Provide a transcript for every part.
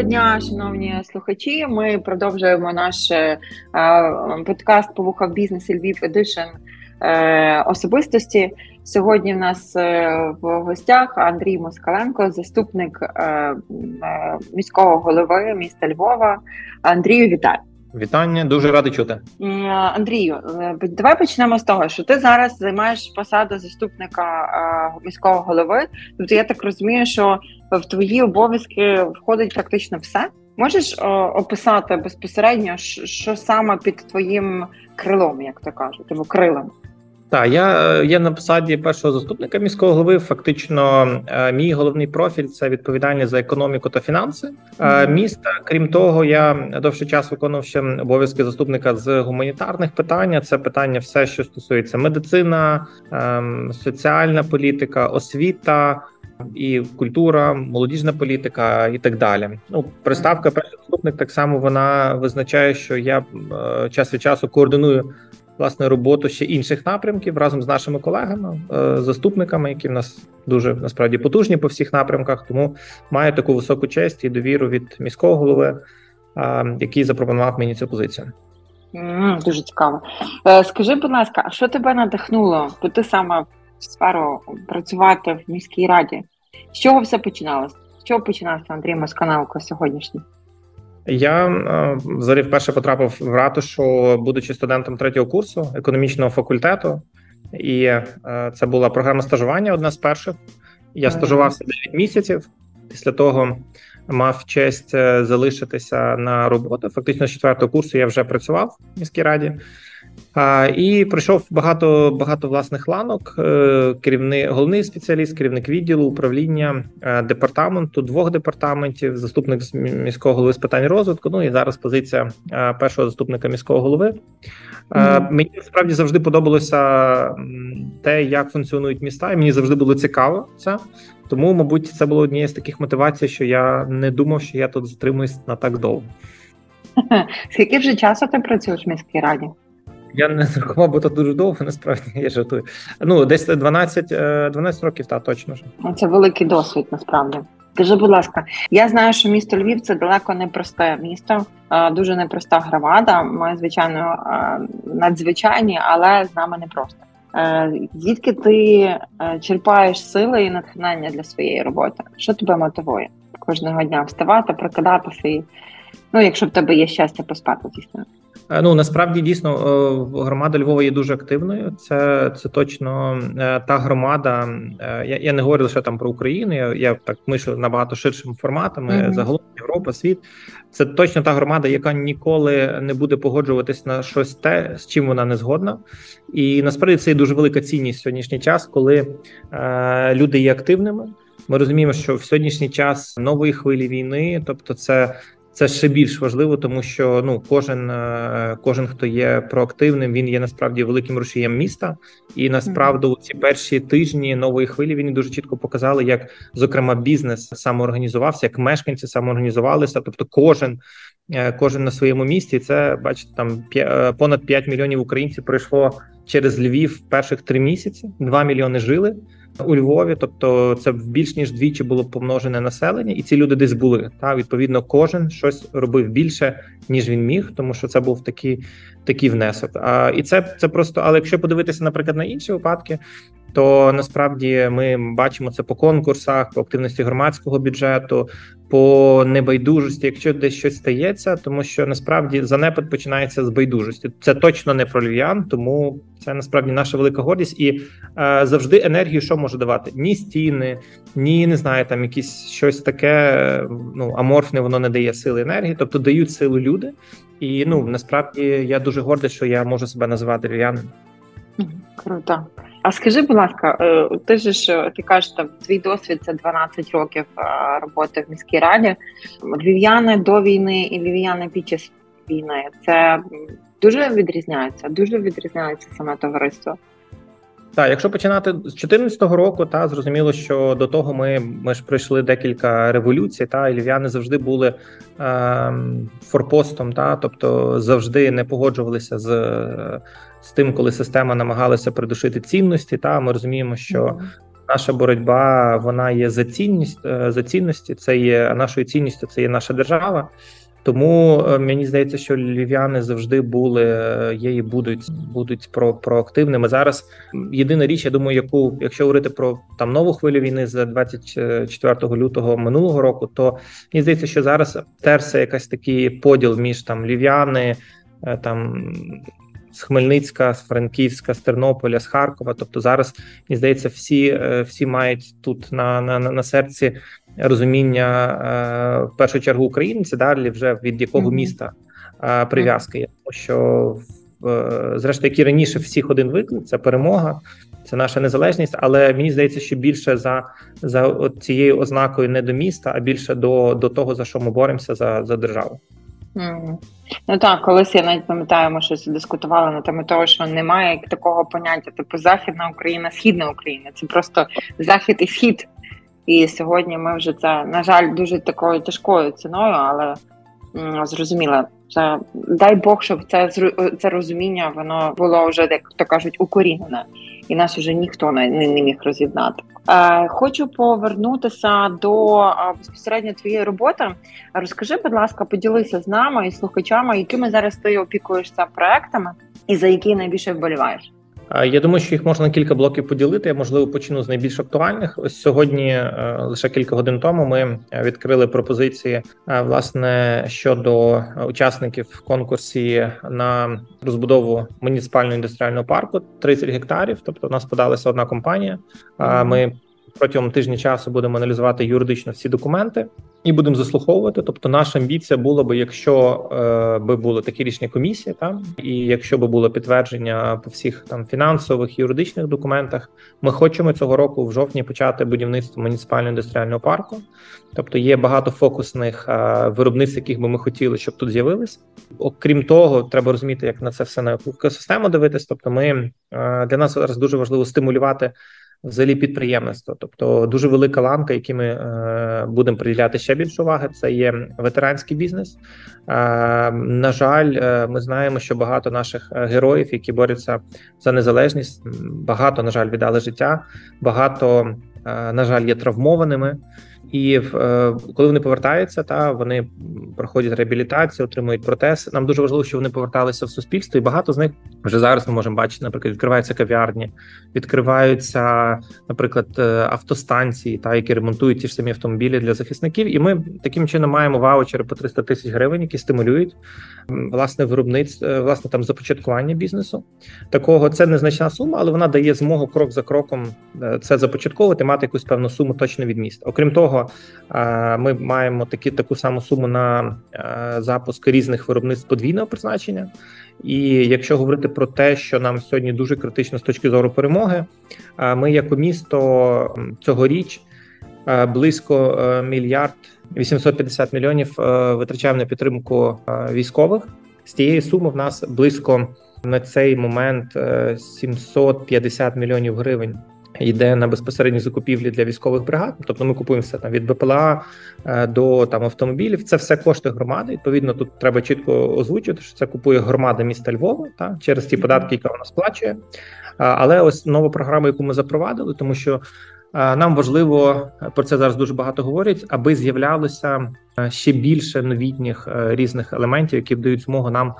Доброго дня, шановні слухачі. Ми продовжуємо наш е, подкаст по вухах бізнес Львів Едишн особистості. Сьогодні в нас е, в гостях Андрій Москаленко, заступник е, е, міського голови міста Львова. Андрію, вітаю. Вітання, дуже радий чути. Андрію. Давай почнемо з того, що ти зараз займаєш посаду заступника міського голови. Тобто, я так розумію, що в твої обов'язки входить практично все. Можеш описати безпосередньо, що саме під твоїм крилом, як то кажуть, або крилом? Так, я є на посаді першого заступника міського голови. Фактично, е, мій головний профіль це відповідальність за економіку та фінанси mm-hmm. міста. Крім того, я довший час виконував ще обов'язки заступника з гуманітарних питань. Це питання, все, що стосується медицина, ем, соціальна політика, освіта. І культура, молодіжна політика, і так далі. Ну, приставка перший заступник так само вона визначає, що я е, час від часу координую власне роботу ще інших напрямків разом з нашими колегами, е, заступниками, які в нас дуже насправді потужні по всіх напрямках. Тому маю таку високу честь і довіру від міського голови, який запропонував мені цю позицію. Дуже цікаво. Е, скажи, будь ласка, а що тебе надихнуло піти саме в сферу працювати в міській раді? З чого все починалося? З чого починався Андрій Москаналко сьогоднішній? Я е, взагалі вперше потрапив в ратушу, будучи студентом третього курсу економічного факультету, і е, це була програма стажування. Одна з перших. Я стажувався 9 місяців. Після того мав честь е, залишитися на роботу. Фактично, з четвертого курсу я вже працював в міській раді. І пройшов багато багато власних ланок. Е, керівник, головний спеціаліст, керівник відділу управління е, департаменту, двох департаментів, заступник міського голови з питань розвитку. Ну і зараз позиція е, першого заступника міського голови. Mm-hmm. Мені справді завжди подобалося те, як функціонують міста, і мені завжди було цікаво це. Тому, мабуть, це було однією з таких мотивацій, що я не думав, що я тут затримуюсь на так довго. Скільки вже часу ти працюєш в міській раді? Я не рахував, бо то дуже довго, насправді я жартую. Ну, десь 12 12 е, років, та точно ж. Ну, це великий досвід, насправді. Скажи, будь ласка, я знаю, що місто Львів це далеко не просте місто, дуже непроста громада. Ми, звичайно, надзвичайні, але з нами не просто. Е, звідки ти е, черпаєш сили і натхнення для своєї роботи? Що тебе мотивує кожного дня вставати, прокидати свої? Ну, якщо в тебе є щастя поспати, звісно. Е, ну насправді дійсно е, громада Львова є дуже активною. Це це точно е, та громада. Я я не говорю лише там про Україну. Я я так мишу набагато ширшими форматами. Mm-hmm. Загалом Європа, світ. Це точно та громада, яка ніколи не буде погоджуватись на щось те, з чим вона не згодна. І насправді це є дуже велика цінність в сьогоднішній час, коли е, люди є активними. Ми розуміємо, що в сьогоднішній час нової хвилі війни, тобто, це це ще більш важливо, тому що ну кожен, е, кожен, хто є проактивним, він є насправді великим рушієм міста. І насправді у ці перші тижні нової хвилі він дуже чітко показали, як зокрема бізнес самоорганізувався, як мешканці самоорганізувалися. Тобто, кожен е, кожен на своєму місці. Це бачите, там е, понад 5 мільйонів українців пройшло через Львів перших три місяці. 2 мільйони жили у Львові, тобто це в більш ніж двічі було помножене населення, і ці люди десь були. Та відповідно, кожен щось робив більше ніж він міг, тому що це був такий такий внесок. А і це це просто. Але якщо подивитися, наприклад, на інші випадки, то насправді ми бачимо це по конкурсах, по активності громадського бюджету, по небайдужості, якщо десь щось стається, тому що насправді занепад починається з байдужості. Це точно не про львів'ян, тому це насправді наша велика гордість і е, завжди енергію, що може давати ні стіни, ні не знаю, там якісь щось таке. Ну аморфне, воно не дає сили енергії, тобто дають силу люди. І ну насправді я дуже гордий, що я можу себе називати львів'янином. Круто. А скажи, будь ласка, е, ти ж ти кажеш, там твій досвід це 12 років е, роботи в міській раді. Львів'яни до війни і львів'яни під час війни це дуже відрізняється, дуже відрізняється саме товариство. Так, якщо починати з 2014 року, та зрозуміло, що до того ми ми ж пройшли декілька революцій, та і львів'яни завжди були е, форпостом, та тобто завжди не погоджувалися з з тим, коли система намагалася придушити цінності. Та ми розуміємо, що наша боротьба вона є за цінність е, за цінності. Це є нашою цінністю. Це є наша держава. Тому е, мені здається, що львів'яни завжди були е, є і будуть будуть про проактивними. Зараз єдина річ, я думаю, яку якщо говорити про там нову хвилю війни з 24 лютого минулого року, то мені здається, що зараз терся якась такий поділ між там львів'яни, е, там з Хмельницька, з Франківська, з Тернополя, з Харкова. Тобто зараз мені здається, всі всі мають тут на на, на серці розуміння е, в першу чергу українці, далі вже від якого міста е, прив'язки є. Тому що е, зрештою, як і раніше, всіх один виклик це перемога. Це наша незалежність, але мені здається, що більше за за цією ознакою не до міста, а більше до до того, за що ми боремося за за державу. Ну так, колись я навіть пам'ятаю, ми щось дискутували на тему того, що немає такого поняття, типу Західна Україна, Східна Україна. Це просто захід і схід. І сьогодні ми вже це, на жаль, дуже такою тяжкою ціною, але зрозуміло, це дай Бог, щоб це це розуміння воно було вже, як то кажуть, укорінене, і нас уже ніхто не, не, міг роз'єднати. Е, Хочу повернутися до безпосередньо твоєї роботи. Розкажи, будь ласка, поділися з нами і слухачами, якими зараз ти опікуєшся проектами, і за які найбільше вболіваєш. Я думаю, що їх можна на кілька блоків поділити. Я можливо почну з найбільш актуальних. Ось сьогодні, е, лише кілька годин тому, ми відкрили пропозиції е, власне щодо учасників в конкурсі на розбудову муніципального індустріального парку 30 гектарів. Тобто, у нас подалася одна компанія. Ми протягом тижня часу будемо аналізувати юридично всі документи і будемо заслуховувати. Тобто, наша амбіція була би, якщо е, би було такі рішення комісії, там і якщо би було підтвердження по всіх там фінансових юридичних документах, ми хочемо цього року в жовтні почати будівництво муніципального індустріального парку. Тобто є багато фокусних е, виробництв, яких би ми хотіли, щоб тут з'явились. Окрім того, треба розуміти, як на це все на екосистему дивитись. Тобто, ми е, для нас зараз дуже важливо стимулювати взагалі підприємництво. Тобто дуже велика ланка, які ми е, будемо приділяти ще більше уваги. Це є ветеранський бізнес. Е, на жаль, е, ми знаємо, що багато наших е, героїв, які борються за незалежність, багато на жаль віддали життя. Багато е, на жаль є травмованими. І е, коли вони повертаються, та вони проходять реабілітацію, отримують протез. Нам дуже важливо, що вони поверталися в суспільство, і багато з них вже зараз ми можемо бачити. Наприклад, відкриваються кав'ярні, відкриваються, наприклад, е, автостанції, та які ремонтують ті ж самі автомобілі для захисників. І ми таким чином маємо ваучери по 300 тисяч гривень, які стимулюють власне виробництво, е, власне там започаткування бізнесу. Такого це незначна сума, але вона дає змогу крок за кроком це започатковувати, мати якусь певну суму точно від міста. Окрім того ми маємо такі таку саму суму на запуск різних виробництв подвійного призначення. І якщо говорити про те, що нам сьогодні дуже критично з точки зору перемоги, ми як місто цьогоріч близько мільярд 850 мільйонів витрачаємо на підтримку військових. З тієї суми в нас близько на цей момент 750 мільйонів гривень йде на безпосередні закупівлі для військових бригад. Тобто ми купуємо все там від БПЛА е, до там автомобілів. Це все кошти громади. Відповідно, тут треба чітко озвучити, що це купує громада міста Львова та через ті податки, які вона сплачує. Але ось нова програма, яку ми запровадили, тому що. Нам важливо про це зараз дуже багато говорять, аби з'являлося е, ще більше новітніх е, різних елементів, які дають змогу нам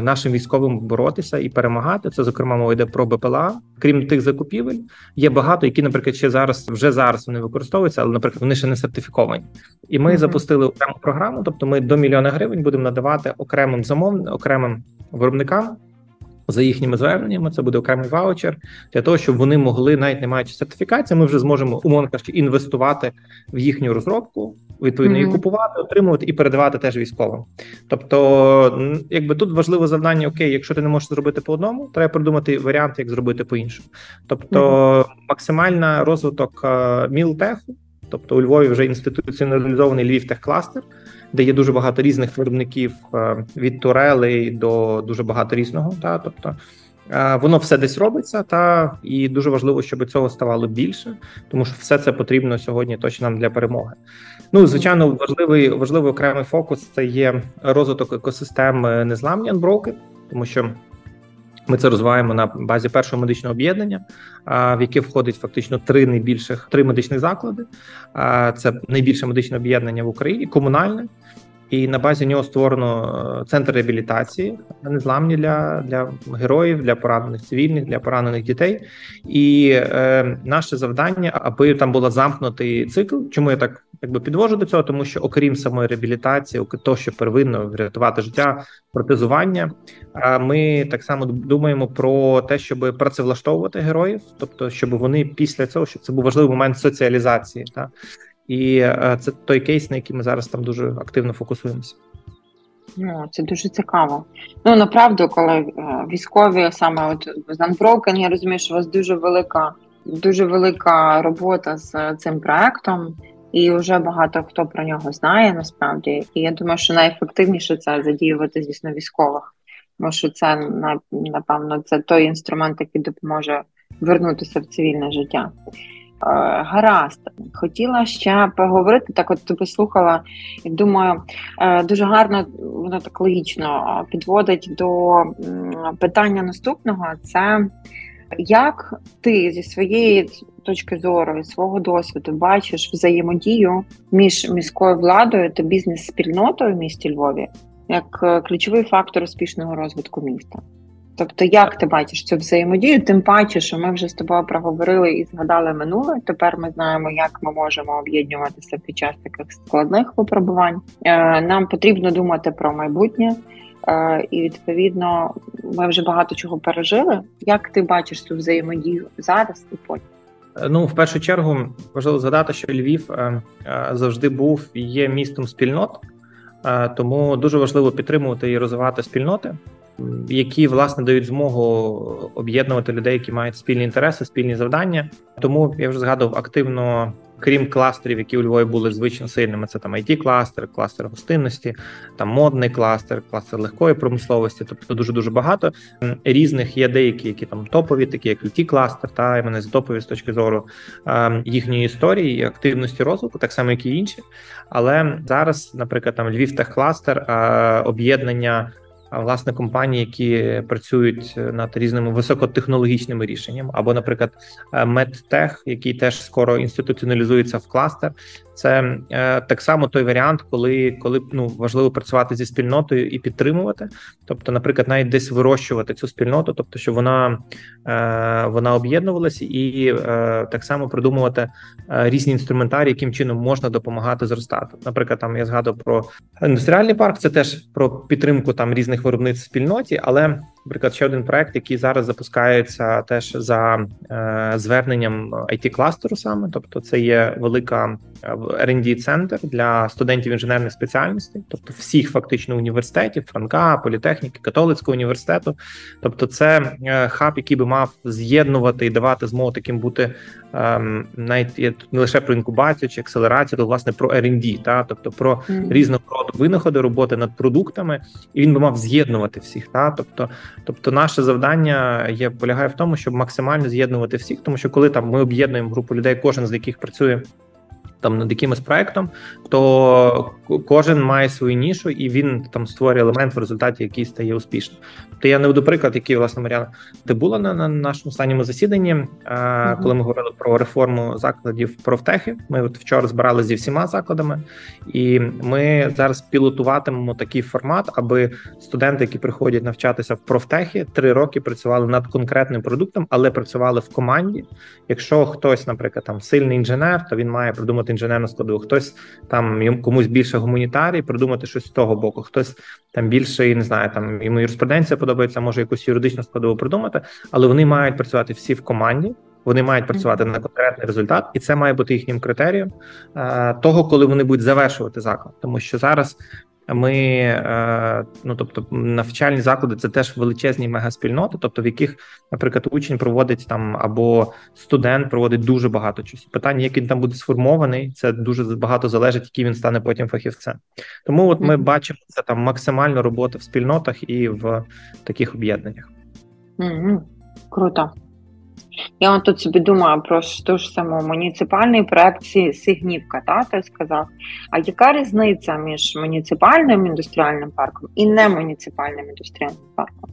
нашим військовим боротися і перемагати. Це зокрема мова йде про БПЛА. Крім тих закупівель, є багато, які, наприклад, ще зараз вже зараз вони використовуються, але, наприклад, вони ще не сертифіковані. І ми mm-hmm. запустили окрему програму. Тобто, ми до мільйона гривень будемо надавати окремим замовникам, окремим виробникам. За їхніми зверненнями, це буде окремий ваучер для того, щоб вони могли, навіть не маючи сертифікації, ми вже зможемо умовно кажучи, інвестувати в їхню розробку, відповідно її купувати, отримувати і передавати теж військовим. Тобто, якби тут важливе завдання: окей, якщо ти не можеш зробити по одному, треба придумати варіант, як зробити по іншому. Тобто, максимальна розвиток е, мілтеху, тобто у Львові вже інституціоналізований Львів техкластер, де є дуже багато різних виробників е, від турелей до дуже багато різного. Та тобто. Е, воно все десь робиться, та і дуже важливо, щоб цього ставало більше, тому що все це потрібно сьогодні точно нам для перемоги. Ну, звичайно, важливий важливий окремий фокус це є розвиток екосистем незламні Unbroken, тому що Ми це розвиваємо на базі першого медичного об'єднання, в яке входить фактично три найбільших три медичних заклади. Це найбільше медичне об'єднання в Україні, комунальне. І на базі нього створено е, центр реабілітації незламні для для героїв, для поранених цивільних, для поранених дітей. І е, наше завдання, аби там була замкнутий цикл. Чому я так якби підвожу до цього? Тому що, окрім самої реабілітації, того, що первинно врятувати життя, протезування, ми так само думаємо про те, щоб працевлаштовувати героїв, тобто щоб вони після цього, щоб це був важливий момент соціалізації, та і е, це той кейс, на який ми зараз там дуже активно фокусуємося. Ну, це дуже цікаво. Ну направду, коли е, військові саме от з Unbroken, я розумію, що у вас дуже велика, дуже велика робота з цим проектом, і вже багато хто про нього знає насправді. І я думаю, що найефективніше це задіювати, звісно, військових. Тому що це напевно це той інструмент, який допоможе вернутися в цивільне життя. Е, гаразд, хотіла ще поговорити. Так, от тебе слухала, і думаю, е, дуже гарно воно так логічно підводить до питання наступного: це як ти зі своєї точки зору і свого досвіду бачиш взаємодію між міською владою та бізнес-спільнотою в місті Львові як е, ключовий фактор успішного розвитку міста? Тобто, як ти бачиш цю взаємодію? Тим паче, що ми вже з тобою проговорили і згадали минуле. Тепер ми знаємо, як ми можемо об'єднуватися під час таких складних випробувань. Е, нам потрібно думати про майбутнє, е, і відповідно ми вже багато чого пережили. Як ти бачиш цю взаємодію зараз і потім? Е, ну, в першу чергу важливо згадати, що Львів завжди був і є містом спільнот, тому дуже важливо підтримувати і розвивати спільноти які власне дають змогу об'єднувати людей, які мають спільні інтереси, спільні завдання. Тому я вже згадував активно. Крім кластерів, які у Львові були звично сильними, це там it кластер кластер гостинності, там модний кластер, кластер легкої промисловості. Тобто дуже дуже багато різних є деякі, які там топові, такі як it кластер, та і мене з топові з точки зору е, їхньої історії і активності розвитку, так само як і інші. Але зараз, наприклад, там Львів техкластер, е, об'єднання власне компанії, які працюють над різними високотехнологічними рішеннями, або, наприклад, медтех, який теж скоро інституціоналізується в кластер. Це е, так само той варіант, коли коли ну важливо працювати зі спільнотою і підтримувати. Тобто, наприклад, навіть десь вирощувати цю спільноту, тобто, щоб вона е, вона об'єднувалася, і е, так само придумувати е, різні інструментарії, яким чином можна допомагати зростати. Наприклад, там я згадував про індустріальний парк, це теж про підтримку там різних виробництв спільноті, але Наприклад, ще один проект, який зараз запускається теж за е, зверненням it кластеру саме, тобто це є велика rd центр для студентів інженерних спеціальностей, тобто всіх фактично університетів, Франка, політехніки, католицького університету. Тобто, це е, хаб, який би мав з'єднувати і давати змогу таким бути ем, навіть не лише про інкубацію чи акселерацію, то власне про R&D, та тобто про mm. різного роду винаходи, роботи над продуктами, і він би мав з'єднувати всіх. Та тобто. Тобто, наше завдання є полягає в тому, щоб максимально з'єднувати всіх, тому що коли там ми об'єднуємо групу людей, кожен з яких працює там над якимось проектом, то кожен має свою нішу і він там створює елемент в результаті, який стає успішним. То я не наведу приклад, який власне Мар'яна ти була на, на нашому останньому засіданні, mm -hmm. коли ми говорили про реформу закладів профтехи. Ми от вчора збирали зі всіма закладами, і ми зараз пілотуватимемо такий формат, аби студенти, які приходять навчатися в профтехі, три роки працювали над конкретним продуктом, але працювали в команді. Якщо хтось, наприклад, там сильний інженер, то він має придумати інженерну складову. Хтось там комусь більше гуманітарій, придумати щось з того боку. Хтось там більше не знаю, там йому юриспруденція подобається, може якусь юридичну складову придумати, але вони мають працювати всі в команді. Вони мають працювати на конкретний результат, і це має бути їхнім критерієм е, того, коли вони будуть завершувати заклад, тому що зараз ми е, ну тобто навчальні заклади це теж величезні мегаспільноти, тобто в яких, наприклад, учень проводить там або студент проводить дуже багато часу. Питання, як він там буде сформований, це дуже багато залежить, який він стане потім фахівцем. Тому от ми бачимо це там максимально роботи в спільнотах і в таких об'єднаннях. Mm-hmm. Круто. Я тут собі думаю про ту ж саму муніципальний проект Сигнівка, та ти сказав. А яка різниця між муніципальним індустріальним парком і немуніципальним індустріальним парком?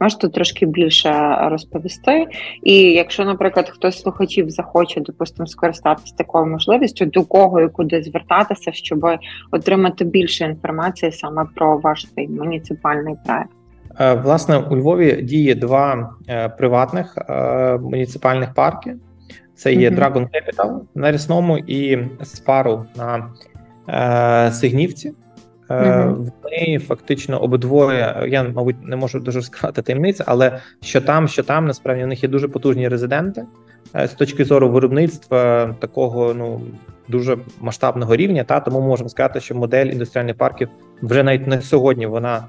Можете трошки більше розповісти. І якщо, наприклад, хтось з слухачів захоче, допустимо, скористатися такою можливістю, до кого і куди звертатися, щоб отримати більше інформації саме про ваш цей муніципальний проект. Е, власне, у Львові діє два е, приватних е, муніципальних парки. Це є. Dragon Capital на Рісному і Спару на Сигнівці. Мгм. Вони фактично обидвоє. Я, мабуть, не можу дуже розкривати таємниці, але що там, що там, насправді у них є дуже потужні резиденти з точки зору виробництва такого ну дуже масштабного рівня. Та тому можемо сказати, що модель індустріальних парків вже навіть не сьогодні вона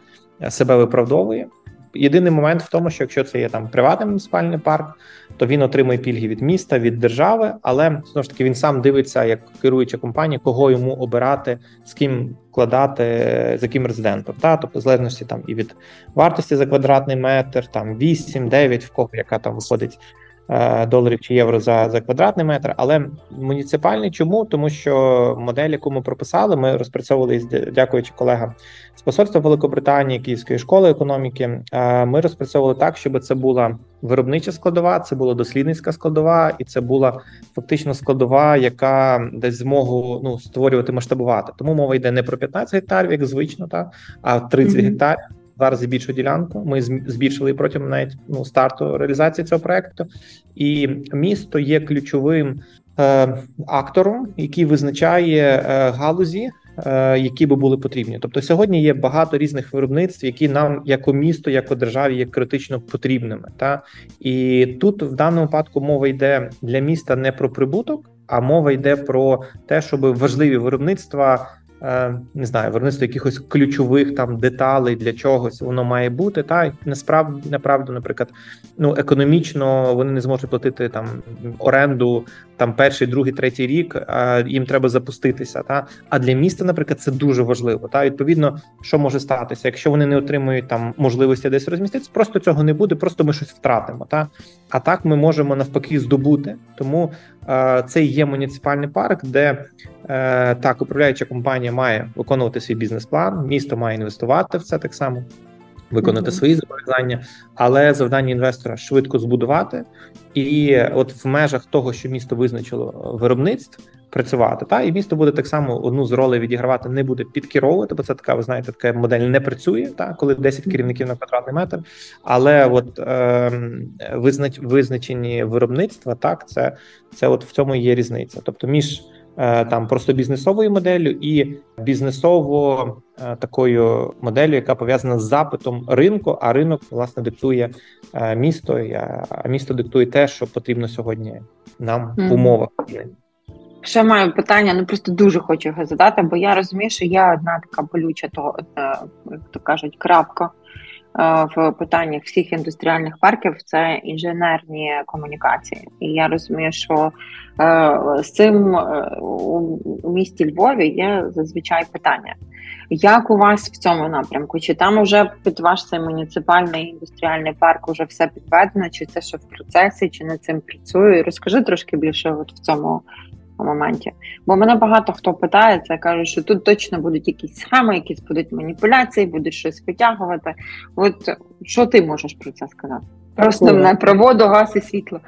себе виправдовує. Єдиний момент в тому, що якщо це є там приватний муніципальний парк, то він отримує пільги від міста, від держави, але знову ж таки він сам дивиться, як керуюча компанія, кого йому обирати, з ким вкладати, за яким резидентом. Та тобто, в залежності там і від вартості за квадратний метр, там 8, 9, в кого яка там виходить доларів чи євро за, за квадратний метр. Але муніципальний чому? Тому що модель, яку ми прописали, ми розпрацьовували дякуючи колегам з посольства Великобританії, Київської школи економіки. е, Ми розпрацьовували так, щоб це була виробнича складова, це була дослідницька складова, і це була фактично складова, яка дасть змогу ну створювати масштабувати. Тому мова йде не про 15 гектарів, як звично, та а 30 Мгм. гектарів. Два рази більшу ділянку. Ми збільшили протягом навіть ну старту реалізації цього проекту, і місто є ключовим е, актором, який визначає е, галузі, е, які би були потрібні. Тобто сьогодні є багато різних виробництв, які нам, як місто, як державі, є критично потрібними. Та і тут в даному випадку мова йде для міста не про прибуток, а мова йде про те, щоб важливі виробництва. Е, Не знаю, виробництво якихось ключових там деталей для чогось воно має бути. Та насправді направду, наприклад, ну економічно вони не зможуть платити там оренду там перший, другий, третій рік. А їм треба запуститися. Та а для міста, наприклад, це дуже важливо. Та відповідно, що може статися, якщо вони не отримують там можливості десь розміститися, просто цього не буде, просто ми щось втратимо. Та а так ми можемо навпаки здобути. Тому е, це є муніципальний парк, де так управляюча компанія має виконувати свій бізнес-план, місто має інвестувати в це так само. Виконати Мгм. свої зобов'язання, але завдання інвестора швидко збудувати, і от в межах того, що місто визначило виробництв, працювати. Та і місто буде так само одну з ролей відігравати, не буде підкеровувати, бо це така, ви знаєте, така модель не працює, та коли 10 керівників на квадратний метр. Але от е, визнач, визначені виробництва, так це, це от в цьому є різниця. Тобто між е, там просто бізнесовою моделлю і бізнесово е, такою моделлю, яка пов'язана з запитом ринку, а ринок власне диктує е, місто, а місто диктує те, що потрібно сьогодні нам в умовах. Ще маю питання, ну просто дуже хочу його задати, бо я розумію, що є одна така болюча, то е, як то кажуть, крапка е, в питаннях всіх індустріальних парків це інженерні комунікації. І я розумію, що е, з цим е, у, місті Львові є зазвичай питання. Як у вас в цьому напрямку? Чи там уже під ваш цей муніципальний індустріальний парк уже все підведено, чи це ще в процесі, чи над цим працює? Розкажи трошки більше от в цьому моменті. Бо мене багато хто питається, каже, що тут точно будуть якісь схеми, якісь будуть маніпуляції, будуть щось витягувати. От що ти можеш про це сказати? Просто Ну, не про воду, газ і світло.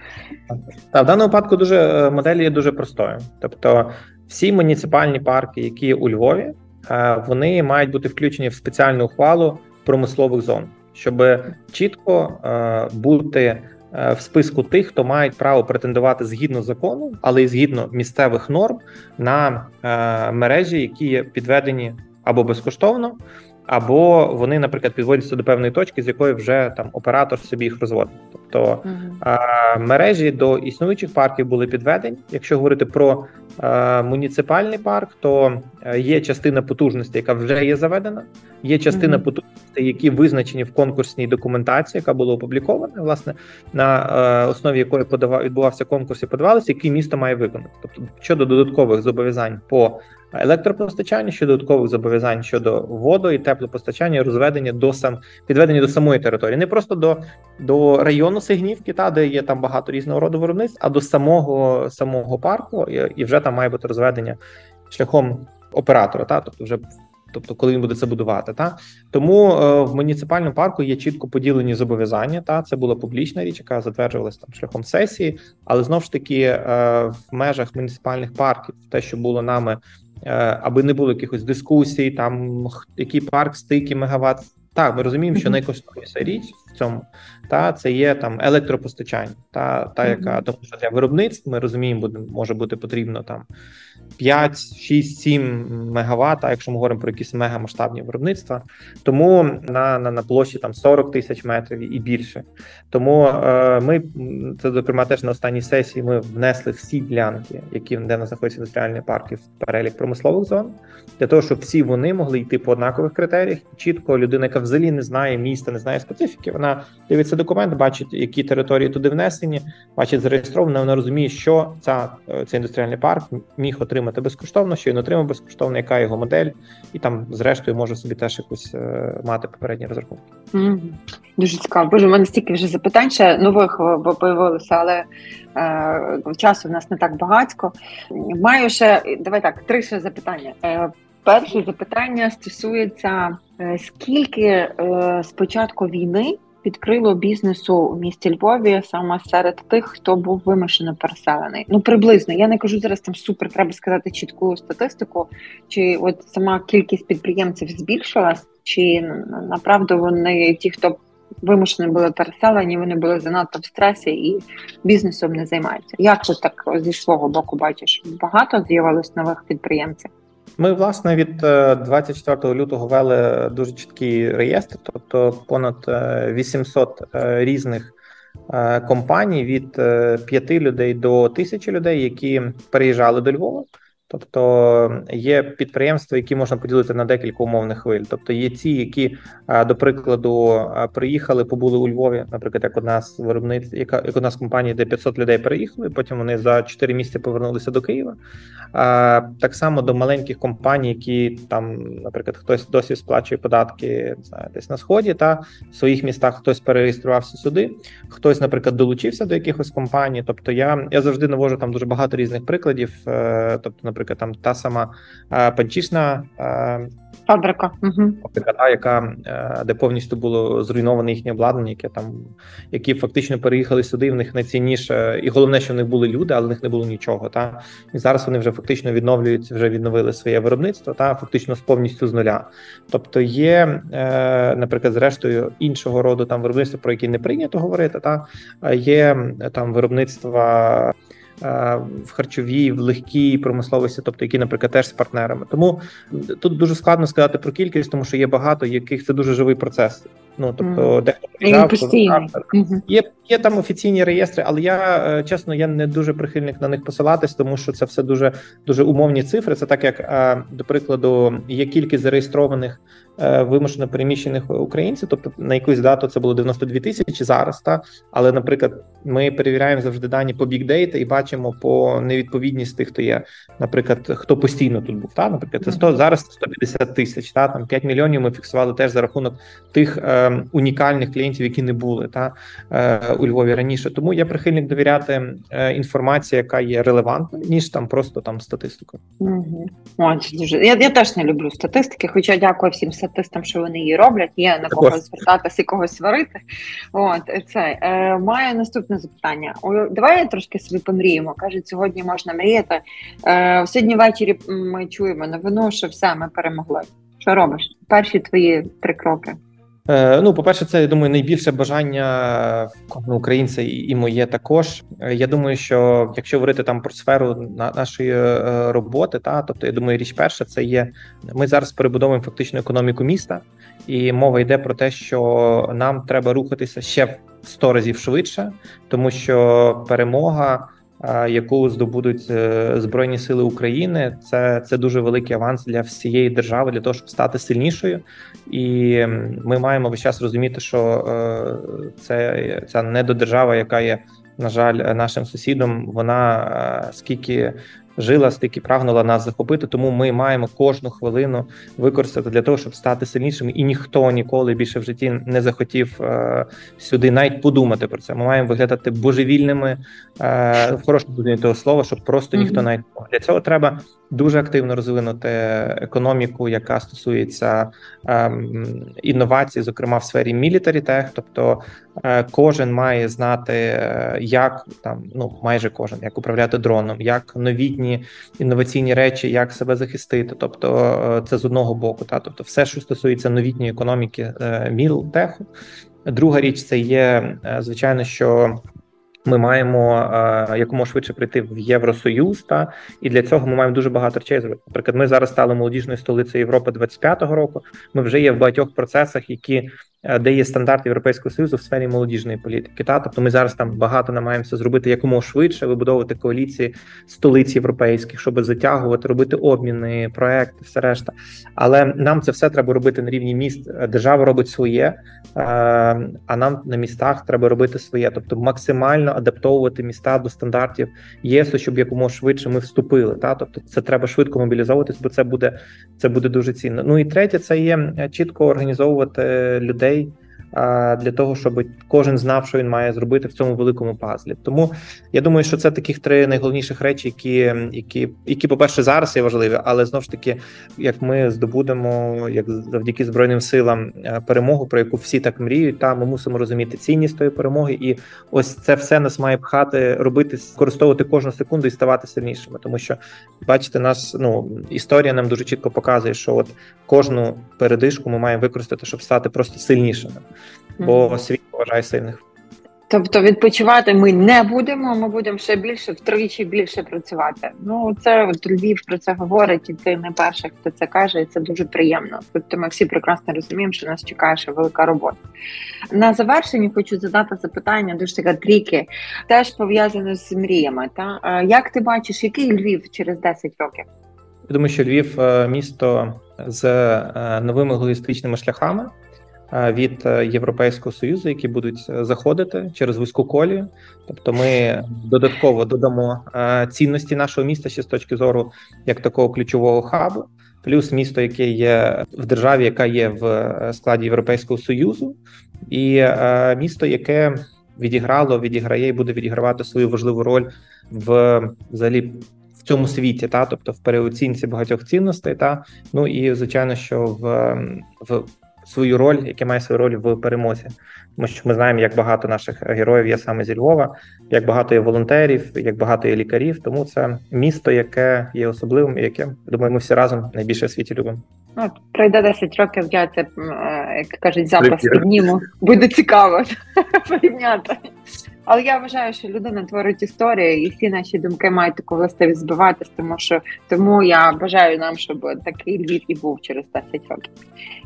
Та в даному випадку дуже е, модель є дуже простою. Тобто, всі муніципальні парки, які є у Львові, е, вони мають бути включені в спеціальну ухвалу промислових зон, щоб чітко е, бути в списку тих, хто мають право претендувати згідно закону, але й згідно місцевих норм на е, мережі, які є підведені або безкоштовно. Або вони, наприклад, підводяться до певної точки, з якої вже там оператор собі їх розводить. Тобто а, мережі до існуючих парків були підведені. Якщо говорити про а, муніципальний парк, то е, є частина потужності, яка вже є заведена. Є частина Мгм. потужностей, які визначені в конкурсній документації, яка була опублікована, власне, на е, основі якої подавав відбувався конкурс і подавалося, який місто має виконати. Тобто щодо додаткових зобов'язань по електропостачанню, щодо додаткових зобов'язань щодо воду і теплопостачання, розведення до сам підведення до самої території, не просто до, до району Сигнівки, та де є там багато різного роду виробництв, а до самого самого парку, і, вже там має бути розведення шляхом оператора, та тобто вже тобто коли він буде це будувати. Та тому е, в муніципальному парку є чітко поділені зобов'язання. Та це була публічна річ, яка затверджувалася там шляхом сесії, але знов ж таки е, в межах муніципальних парків, те, що було нами, аби не було якихось дискусій, там який парк стики, мегаватт. Так, ми розуміємо, що найкоштовніша річ в цьому та це є там електропостачання, та та яка тому, що для виробництва ми розуміємо, буде може бути потрібно там 5, 6, 7 мегаватт, якщо ми говоримо про якісь мегамасштабні виробництва, тому на на, на площі там 40 тисяч метрів і більше. Тому е, ми це зокрема теж на останній сесії ми внесли всі ділянки, які де на знаходяться індустріальні парки в перелік промислових зон, для того, щоб всі вони могли йти по однакових критеріях. Чітко людина, яка взагалі не знає міста, не знає специфіки, вона дивиться документ, бачить, які території туди внесені, бачить зареєстровано. Вона розуміє, що ця цей індустріальний парк міг отримати безкоштовно, що він отримав безкоштовно, яка його модель, і там, зрештою, може собі теж якусь е, мати попередні розрахунки. Mm-hmm. Дуже цікаво. Боже, у мене стільки вже запитань ще нових появилося, але е, часу в нас не так багатько. Маю ще давай так, три ще запитання. Е, Перше запитання стосується е, скільки е, з війни відкрило бізнесу у місті Львові саме серед тих, хто був вимушено переселений. Ну приблизно я не кажу зараз там супер. Треба сказати чітку статистику, чи от сама кількість підприємців збільшилась, чи направду вони ті, хто вимушені були переселені, вони були занадто в стресі і бізнесом не займаються. Як ти так зі свого боку бачиш? Багато з'явилось нових підприємців. Ми власне від 24 лютого вели дуже чіткий реєстр, тобто понад 800 різних компаній від 5 людей до тисячі людей, які переїжджали до Львова. Тобто є підприємства, які можна поділити на декілька умовних хвиль. Тобто є ті, які до прикладу приїхали, побули у Львові, наприклад, як одна з виробниць, яка як одна з компаній, де 500 людей переїхали. Потім вони за 4 місяці повернулися до Києва. А так само до маленьких компаній, які там, наприклад, хтось досі сплачує податки, не знаю, десь на сході, та в своїх містах хтось перереєструвався сюди, хтось, наприклад, долучився до якихось компаній. Тобто, я я завжди навожу там дуже багато різних прикладів. Тобто, наприклад наприклад, там та сама панчішна фабрика, угу. фабрика, яка де повністю було зруйноване їхнє обладнання, яке там які фактично переїхали сюди. В них найцінніше, і головне, що в них були люди, але в них не було нічого. Та і зараз вони вже фактично відновлюють, вже відновили своє виробництво та фактично з повністю з нуля. Тобто є, наприклад, зрештою іншого роду там виробництва, про які не прийнято говорити, та є там виробництва. Е, в харчовій, в легкій промисловості, тобто які, наприклад, теж з партнерами. Тому тут дуже складно сказати про кількість, тому що є багато, яких це дуже живий процес. Ну тобто, mm. дехто приїжджав, є є там офіційні реєстри, але я е, чесно, я не дуже прихильник на них посилатись, тому що це все дуже дуже умовні цифри. Це так, як е, до прикладу, є кількість зареєстрованих вимушено переміщених українців, тобто на якусь дату це було 92 тисячі зараз. Та але, наприклад, ми перевіряємо завжди дані по бікдейта і бачимо по невідповідність тих, хто є, наприклад, хто постійно тут був. Та наприклад, це 100, зараз 150 тисяч. Та там 5 мільйонів. Ми фіксували теж за рахунок тих е, унікальних клієнтів, які не були та е, у Львові раніше. Тому я прихильник довіряти е, інформації, яка є релевантною, ніж там просто там статистика. Угу. О, дуже я, я теж не люблю статистики, хоча дякую всім статистам, що вони її роблять. Є на кого звертатися і когось сварити. От це е, маю наступне запитання. О, давай я трошки собі помріємо. кажуть, сьогодні можна мріяти. Е, Сьогодні ввечері ми чуємо новину, що все ми перемогли. Що робиш? Перші твої три кроки. Е, ну, по-перше, це я думаю, найбільше бажання ну, українця і моє також. Е, я думаю, що якщо говорити там про сферу нашої е, роботи, та тобто я думаю, річ перша це є. Ми зараз перебудовуємо фактично економіку міста, і мова йде про те, що нам треба рухатися ще в 100 разів швидше, тому що перемога яку здобудуть е, збройні сили України. Це це дуже великий аванс для всієї держави, для того, щоб стати сильнішою. І ми маємо весь час розуміти, що е, це ця недодержава, яка є. На жаль, нашим сусідом вона е, скільки жила, стільки прагнула нас захопити. Тому ми маємо кожну хвилину використати для того, щоб стати сильнішими, і ніхто ніколи більше в житті не захотів е, сюди навіть подумати про це. Ми маємо виглядати божевільними е, в хорошому того слова, щоб просто ніхто навіть Для цього треба дуже активно розвинути економіку, яка стосується ем, інновацій, зокрема в сфері мілітарі-тех, тобто е, кожен має знати, е, як там ну майже кожен, як управляти дроном, як новітні інноваційні речі, як себе захистити. Тобто, е, це з одного боку, та тобто, все, що стосується новітньої економіки мілтеху. Друга річ це є е, звичайно, що ми маємо е, якомога швидше прийти в Євросоюз, та і для цього ми маємо дуже багато речей зробити. Наприклад, ми зараз стали молодіжною столицею Європи 25-го року. Ми вже є в багатьох процесах, які Е, де є стандарт Європейського союзу в сфері молодіжної політики. Та тобто ми зараз там багато намагаємося зробити якомога швидше, вибудовувати коаліції столиць європейських, щоб затягувати, робити обміни, проекти, все решта. Але нам це все треба робити на рівні міст. Держава робить своє, е, а нам на містах треба робити своє, тобто максимально адаптовувати міста до стандартів ЄСу, щоб якомога швидше ми вступили. Та тобто це треба швидко мобілізовуватись, бо це буде це буде дуже цінно. Ну і третє, це є е, чітко організовувати людей людей для того, щоб кожен знав, що він має зробити в цьому великому пазлі. Тому я думаю, що це таких три найголовніших речі, які, які, які, по перше, зараз є важливі, але знову ж таки, як ми здобудемо, як завдяки збройним силам е, перемогу, про яку всі так мріють, та ми мусимо розуміти цінність тої перемоги, і ось це все нас має пхати, робити, використовувати кожну секунду і ставати сильнішими. Тому що бачите, нас ну історія нам дуже чітко показує, що от кожну передишку ми маємо використати, щоб стати просто сильнішими бо світ поважає сильних. Тобто відпочивати ми не будемо, ми будемо ще більше втричі більше працювати. Ну це от Львів про це говорить, і ти не перший, хто це каже, і це дуже приємно. Тобто ми всі прекрасно розуміємо, що нас чекає ще велика робота. На завершенні хочу задати запитання, дуже таке тріки, теж пов'язане з мріями. Та як ти бачиш, який Львів через 10 років? Я думаю, що Львів е, місто з е, новими логістичними шляхами. Е, від е, Європейського союзу, які будуть е, заходити через вузьку колію. Тобто, ми додатково додамо цінності нашого міста ще з точки зору як такого ключового хабу, плюс місто, яке є в державі, яка є в складі Європейського союзу, і місто, яке відіграло, відіграє і буде відігравати свою важливу роль в взагалі. В цьому світі, та тобто в переоцінці багатьох цінностей, та ну і звичайно, що в в свою роль, яке має свою роль в перемозі. Тому що ми знаємо, як багато наших героїв є саме зі Львова, як багато є волонтерів, як багато є лікарів. Тому це місто, яке є особливим, і яке думаю, ми всі разом найбільше в світі любимо. Ну, пройде 10 років, я це як кажуть, запас підніму. Буде цікаво порівняти. Але я вважаю, що людина творить історію, і всі наші думки мають таку властивість збиватись, тому що тому я бажаю нам, щоб такий Львів і був через 10 років.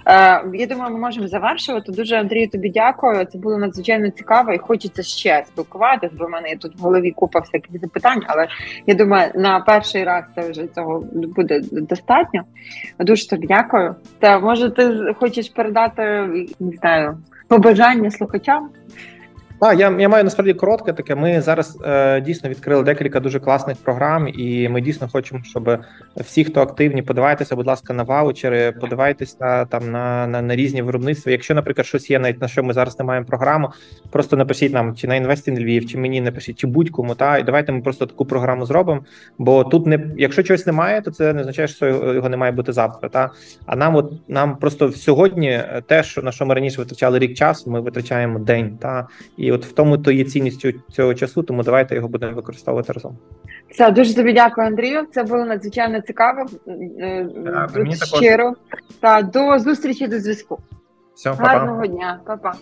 Е, Я думаю, ми можемо завершувати. Дуже Андрію, тобі дякую. Це було надзвичайно цікаво і хочеться ще спілкуватися, бо в мене тут в голові купа всяких запитань. Але я думаю, на перший раз це вже цього буде достатньо. Дуже тобі дякую. Та може ти хочеш передати не знаю побажання слухачам? Так, я я маю насправді коротке таке. Ми зараз е, дійсно відкрили декілька дуже класних програм, і ми дійсно хочемо, щоб всі, хто активні, подавайтеся, будь ласка, на ваучери, подавайтеся там на на, на різні виробництва. Якщо, наприклад, щось є, навіть на що ми зараз не маємо програму, просто напишіть нам чи на Інвестін Львів, чи мені напишіть, чи будь-кому. Та і давайте ми просто таку програму зробимо. Бо тут не якщо чогось немає, то це не означає, що його не має бути завтра. Та а нам, от нам просто сьогодні те, що на що ми раніше витрачали рік часу, ми витрачаємо день та і от в тому то є цінністю цього часу, тому давайте його будемо використовувати разом. Все, дуже тобі дякую, Андрію. Це було надзвичайно цікаво. Так, е, мені щиро. Та до зустрічі до зв'язку. Все, Гарного па-па. дня, Па-па.